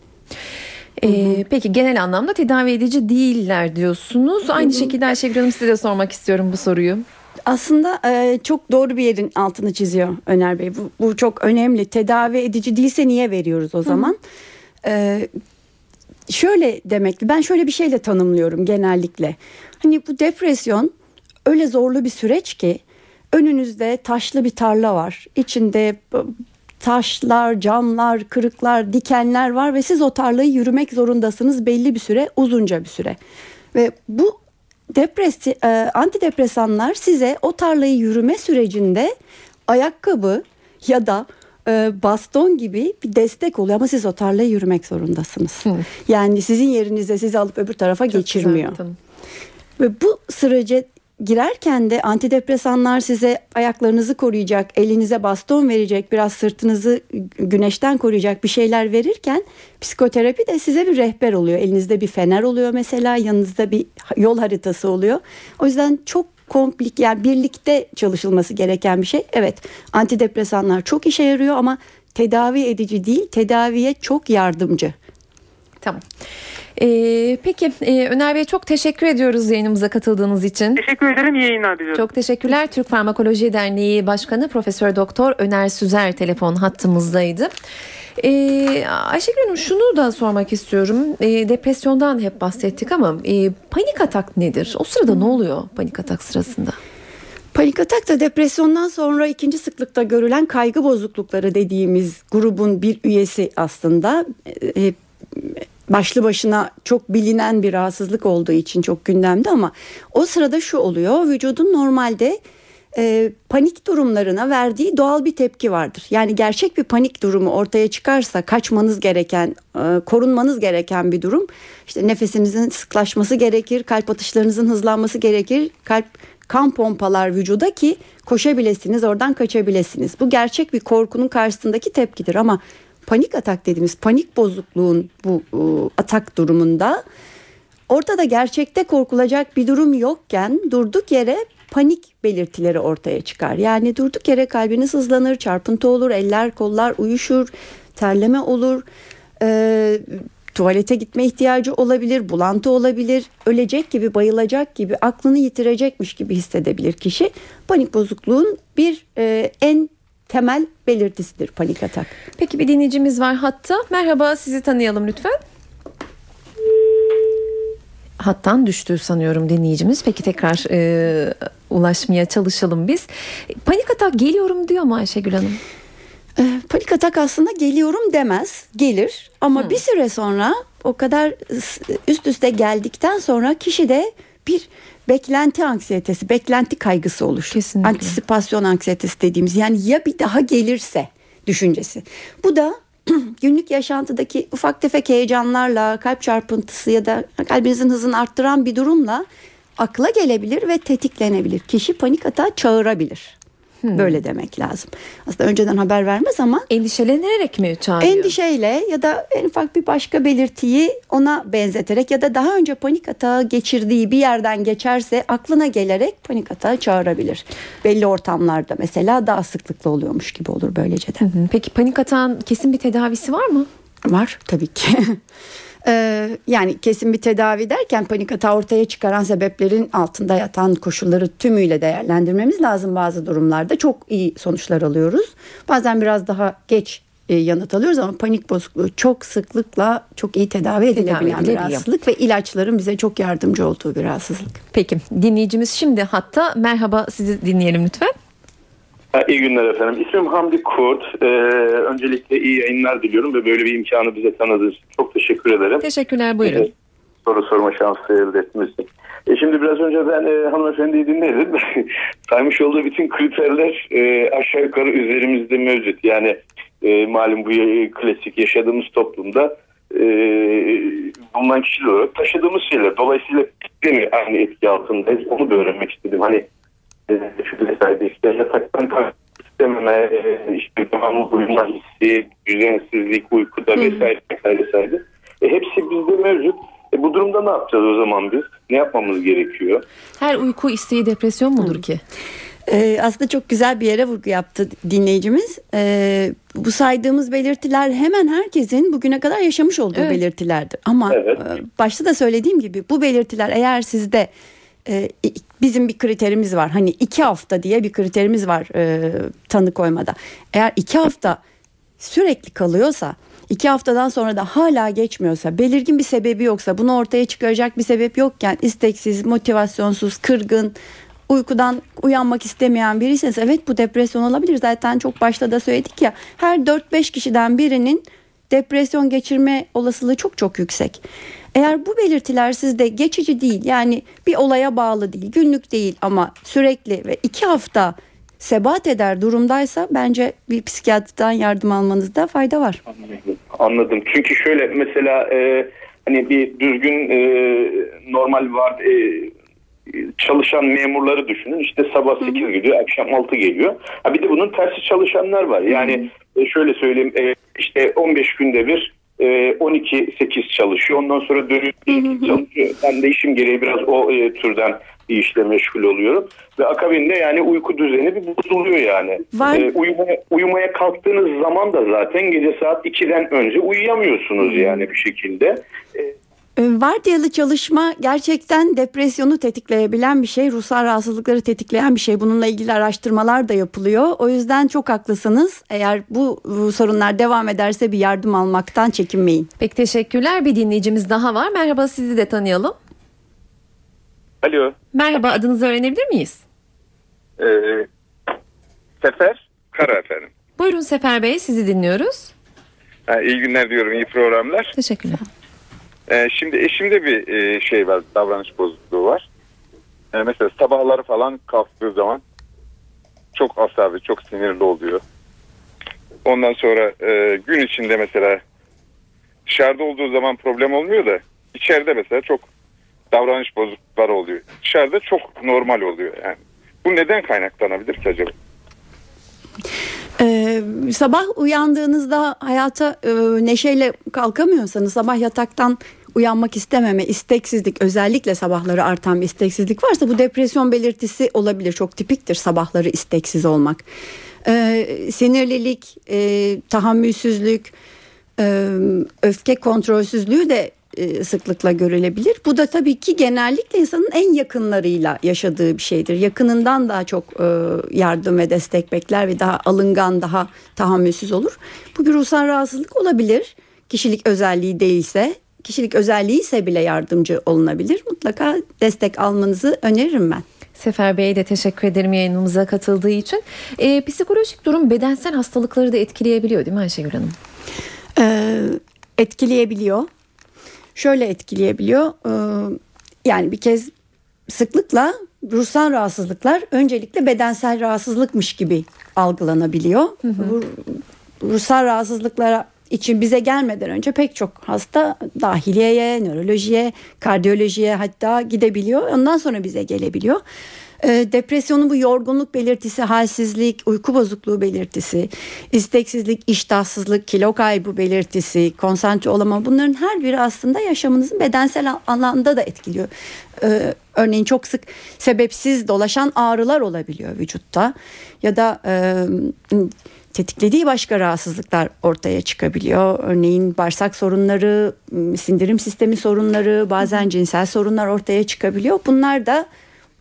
Ee, peki genel anlamda tedavi edici değiller diyorsunuz. Aynı şekilde Ayşegül Hanım size de sormak istiyorum bu soruyu. Aslında e, çok doğru bir yerin altını çiziyor Öner Bey. Bu, bu çok önemli. Tedavi edici değilse niye veriyoruz o zaman? E, şöyle demekli. Ben şöyle bir şeyle tanımlıyorum genellikle. Hani bu depresyon öyle zorlu bir süreç ki önünüzde taşlı bir tarla var. İçinde taşlar, camlar, kırıklar, dikenler var ve siz o tarlayı yürümek zorundasınız belli bir süre, uzunca bir süre. Ve bu depresi, e, antidepresanlar size o tarlayı yürüme sürecinde ayakkabı ya da e, baston gibi bir destek oluyor ama siz o tarlayı yürümek zorundasınız. Yani sizin yerinize sizi alıp öbür tarafa Çok geçirmiyor. güzel. Ve bu sürece girerken de antidepresanlar size ayaklarınızı koruyacak, elinize baston verecek, biraz sırtınızı güneşten koruyacak bir şeyler verirken psikoterapi de size bir rehber oluyor. Elinizde bir fener oluyor mesela, yanınızda bir yol haritası oluyor. O yüzden çok komplik yani birlikte çalışılması gereken bir şey. Evet antidepresanlar çok işe yarıyor ama tedavi edici değil, tedaviye çok yardımcı. Tamam. Ee, peki e, Öner Bey çok teşekkür ediyoruz yayınımıza katıldığınız için. Teşekkür ederim. iyi yayınlar diliyorum. Çok teşekkürler. Türk Farmakoloji Derneği Başkanı Profesör Doktor Öner Süzer telefon hattımızdaydı. Ee, Ayşegül Hanım şunu da sormak istiyorum. Ee, depresyondan hep bahsettik ama e, panik atak nedir? O sırada ne oluyor panik atak sırasında? Panik atak da depresyondan sonra ikinci sıklıkta görülen kaygı bozuklukları dediğimiz grubun bir üyesi aslında. E, başlı başına çok bilinen bir rahatsızlık olduğu için çok gündemde ama o sırada şu oluyor. Vücudun normalde e, panik durumlarına verdiği doğal bir tepki vardır. Yani gerçek bir panik durumu ortaya çıkarsa kaçmanız gereken, e, korunmanız gereken bir durum. İşte nefesinizin sıklaşması gerekir, kalp atışlarınızın hızlanması gerekir, kalp kan pompalar vücuda ki koşabilirsiniz, oradan kaçabilirsiniz. Bu gerçek bir korkunun karşısındaki tepkidir ama panik atak dediğimiz panik bozukluğun bu e, atak durumunda ortada gerçekte korkulacak bir durum yokken durduk yere panik belirtileri ortaya çıkar. Yani durduk yere kalbiniz hızlanır, çarpıntı olur, eller kollar uyuşur, terleme olur, e, tuvalete gitme ihtiyacı olabilir, bulantı olabilir, ölecek gibi, bayılacak gibi, aklını yitirecekmiş gibi hissedebilir kişi. Panik bozukluğun bir e, en temel belirtisidir panik atak. Peki bir dinleyicimiz var hatta. Merhaba sizi tanıyalım lütfen. Hattan düştü sanıyorum dinleyicimiz. Peki tekrar e, ulaşmaya çalışalım biz. Panik atak geliyorum diyor mu Ayşegül Hanım? E, panik atak aslında geliyorum demez, gelir ama bir süre sonra o kadar üst üste geldikten sonra kişide bir beklenti anksiyetesi, beklenti kaygısı olur. Kesinlikle. Antisipasyon anksiyetesi dediğimiz yani ya bir daha gelirse düşüncesi. Bu da günlük yaşantıdaki ufak tefek heyecanlarla, kalp çarpıntısı ya da kalbinizin hızını arttıran bir durumla akla gelebilir ve tetiklenebilir. Kişi panik atağı çağırabilir. Böyle demek lazım. Aslında önceden haber vermez ama Endişelenerek mi çağırıyor? endişeyle ya da en ufak bir başka belirtiyi ona benzeterek ya da daha önce panik atağı geçirdiği bir yerden geçerse aklına gelerek panik atağı çağırabilir. Belli ortamlarda mesela daha sıklıkla oluyormuş gibi olur böylece de. Hı hı. Peki panik atağın kesin bir tedavisi var mı? Var tabii ki. Ee, yani kesin bir tedavi derken panik atağı ortaya çıkaran sebeplerin altında yatan koşulları tümüyle değerlendirmemiz lazım bazı durumlarda. Çok iyi sonuçlar alıyoruz. Bazen biraz daha geç e, yanıt alıyoruz ama panik bozukluğu çok sıklıkla çok iyi tedavi edilebilen bir edilebiliyor. rahatsızlık ve ilaçların bize çok yardımcı olduğu bir rahatsızlık. Peki dinleyicimiz şimdi hatta merhaba sizi dinleyelim lütfen. İyi günler efendim. İsmim Hamdi Kurt. Ee, öncelikle iyi yayınlar diliyorum ve böyle bir imkanı bize tanıdığınız için çok teşekkür ederim. Teşekkürler buyurun. Evet, soru sorma şansı elde etmesi. E şimdi biraz önce ben e, hanımefendiyi dinledim. Saymış olduğu bütün kriterler e, aşağı yukarı üzerimizde mevcut. Yani e, malum bu e, klasik yaşadığımız toplumda e, bulunan kişiler olarak taşıdığımız şeyler. Dolayısıyla de mi aynı etki altındayız onu da öğrenmek istedim. Hani e, şu vesaire işte yataktan kalkmak istememe, e, işte devamlı uyuma hissi, düzensizlik, uykuda vesaire vesaire vesaire. E, hepsi bizde mevcut. E, bu durumda ne yapacağız o zaman biz? Ne yapmamız gerekiyor? Her uyku isteği depresyon mudur ki? Ee, aslında çok güzel bir yere vurgu yaptı dinleyicimiz. Ee, bu saydığımız belirtiler hemen herkesin bugüne kadar yaşamış olduğu Evet. belirtilerdir. Ama Evet. e, başta da söylediğim gibi bu belirtiler eğer sizde e, i- bizim bir kriterimiz var. Hani iki hafta diye bir kriterimiz var e, tanı koymada. Eğer iki hafta sürekli kalıyorsa iki haftadan sonra da hala geçmiyorsa belirgin bir sebebi yoksa bunu ortaya çıkaracak bir sebep yokken isteksiz, motivasyonsuz, kırgın, uykudan uyanmak istemeyen biriyseniz evet bu depresyon olabilir. Zaten çok başta da söyledik ya her 4-5 kişiden birinin depresyon geçirme olasılığı çok çok yüksek. Eğer bu belirtiler sizde geçici değil yani bir olaya bağlı değil günlük değil ama sürekli ve iki hafta sebat eder durumdaysa bence bir psikiyatrdan yardım almanızda fayda var. Anladım. Çünkü şöyle mesela e, hani bir düzgün e, normal var e, çalışan memurları düşünün. İşte sabah 8 gidiyor, akşam 6 geliyor. Ha bir de bunun tersi çalışanlar var. Yani e, şöyle söyleyeyim e, işte 15 günde bir e, 12-8 çalışıyor. Ondan sonra dönüyor 2 çalışıyor. Ben de işim gereği biraz o e, türden bir işle meşgul oluyorum. Ve akabinde yani uyku düzeni bir bozuluyor yani. Var. E, uyumaya, uyumaya kalktığınız zaman da zaten gece saat 2'den önce uyuyamıyorsunuz yani bir şekilde. E, Ee, Vardiyalı çalışma gerçekten depresyonu tetikleyebilen bir şey, ruhsal rahatsızlıkları tetikleyen bir şey. Bununla ilgili araştırmalar da yapılıyor. O yüzden çok haklısınız. Eğer bu, sorunlar devam ederse bir yardım almaktan çekinmeyin. Pek teşekkürler. Bir dinleyicimiz daha var. Merhaba sizi de tanıyalım. Alo. Merhaba adınızı öğrenebilir miyiz? Ee, Sefer Kara efendim. Buyurun Sefer Bey sizi dinliyoruz. Ha, iyi günler diyorum, iyi programlar. Teşekkürler. Ee, şimdi eşimde bir e, şey var, davranış bozukluğu var. Ee, mesela sabahları falan kalktığı zaman çok asabi, çok sinirli oluyor. Ondan sonra e, gün içinde mesela dışarıda olduğu zaman problem olmuyor da içeride mesela çok davranış bozuklukları oluyor. Dışarıda çok normal oluyor yani. Bu neden kaynaklanabilir ki acaba? Ee, sabah uyandığınızda hayata e, neşeyle kalkamıyorsanız sabah yataktan uyanmak istememe, isteksizlik özellikle sabahları artan bir isteksizlik varsa bu depresyon belirtisi olabilir. Çok tipiktir sabahları isteksiz olmak. Ee, sinirlilik, e, tahammülsüzlük, e, öfke kontrolsüzlüğü de sıklıkla görülebilir. Bu da tabii ki genellikle insanın en yakınlarıyla yaşadığı bir şeydir. Yakınından daha çok e, yardım ve destek bekler ve daha alıngan, daha tahammülsüz olur. Bu bir ruhsal rahatsızlık olabilir. Kişilik özelliği değilse, kişilik özelliği ise bile yardımcı olunabilir. Mutlaka destek almanızı öneririm ben. Sefer Bey'e de teşekkür ederim yayınımıza katıldığı için. Ee, psikolojik durum bedensel hastalıkları da etkileyebiliyor değil mi Ayşegül Hanım? Ee, etkileyebiliyor. Şöyle etkileyebiliyor. Ee, yani bir kez sıklıkla ruhsal rahatsızlıklar öncelikle bedensel rahatsızlıkmış gibi algılanabiliyor. Bu ruhsal rahatsızlıklara için bize gelmeden önce pek çok hasta dahiliyeye, nörolojiye, kardiyolojiye hatta gidebiliyor. Ondan sonra bize gelebiliyor. Ee, depresyonun bu yorgunluk belirtisi, halsizlik, uyku bozukluğu belirtisi, isteksizlik, iştahsızlık, kilo kaybı belirtisi, konsantre olamama bunların her biri aslında yaşamınızın bedensel al- alanda da etkiliyor. Ee, örneğin çok sık sebepsiz dolaşan ağrılar olabiliyor vücutta ya da e, tetiklediği başka rahatsızlıklar ortaya çıkabiliyor. Örneğin bağırsak sorunları, sindirim sistemi sorunları, bazen cinsel sorunlar ortaya çıkabiliyor. Bunlar da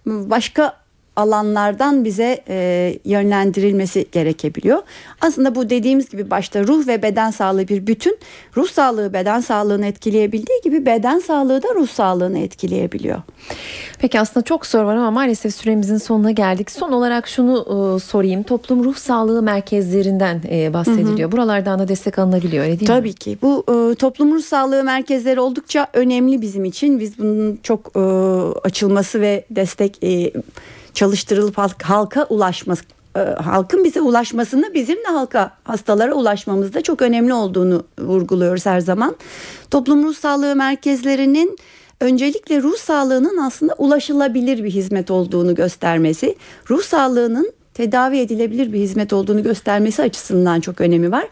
başka alanlardan bize e, yönlendirilmesi gerekebiliyor. Aslında bu dediğimiz gibi başta ruh ve beden sağlığı bir bütün. Ruh sağlığı beden sağlığını etkileyebildiği gibi beden sağlığı da ruh sağlığını etkileyebiliyor. Peki aslında çok soru var ama maalesef süremizin sonuna geldik. Son olarak şunu e, sorayım. Toplum ruh sağlığı merkezlerinden e, bahsediliyor. Buralardan da destek alınabiliyor öyle değil mi? Tabii ki. Bu e, toplum ruh sağlığı merkezleri oldukça önemli bizim için. Biz bunun çok e, açılması ve destek e, çalıştırılıp halk- halka ulaşması e, halkın bize ulaşmasında bizim de halka hastalara ulaşmamızda çok önemli olduğunu vurguluyoruz her zaman. Toplum ruh sağlığı merkezlerinin öncelikle ruh sağlığının aslında ulaşılabilir bir hizmet olduğunu göstermesi, ruh sağlığının tedavi edilebilir bir hizmet olduğunu göstermesi açısından çok önemi var.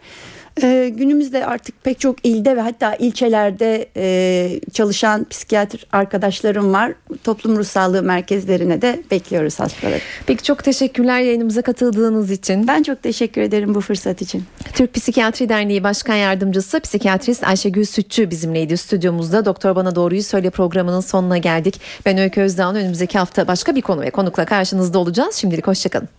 Ee, günümüzde artık pek çok ilde ve hatta ilçelerde e, çalışan psikiyatr arkadaşlarım var. Toplum ruh sağlığı merkezlerine de bekliyoruz hastaları. Peki çok teşekkürler yayınımıza katıldığınız için. Ben çok teşekkür ederim bu fırsat için. Türk Psikiyatri Derneği Başkan Yardımcısı psikiyatrist Ayşegül Sütçü bizimleydi stüdyomuzda. Doktor Bana Doğruyu Söyle programının sonuna geldik. Ben Öykü Özdağ'ın önümüzdeki hafta başka bir konu ve konukla karşınızda olacağız. Şimdilik hoşçakalın.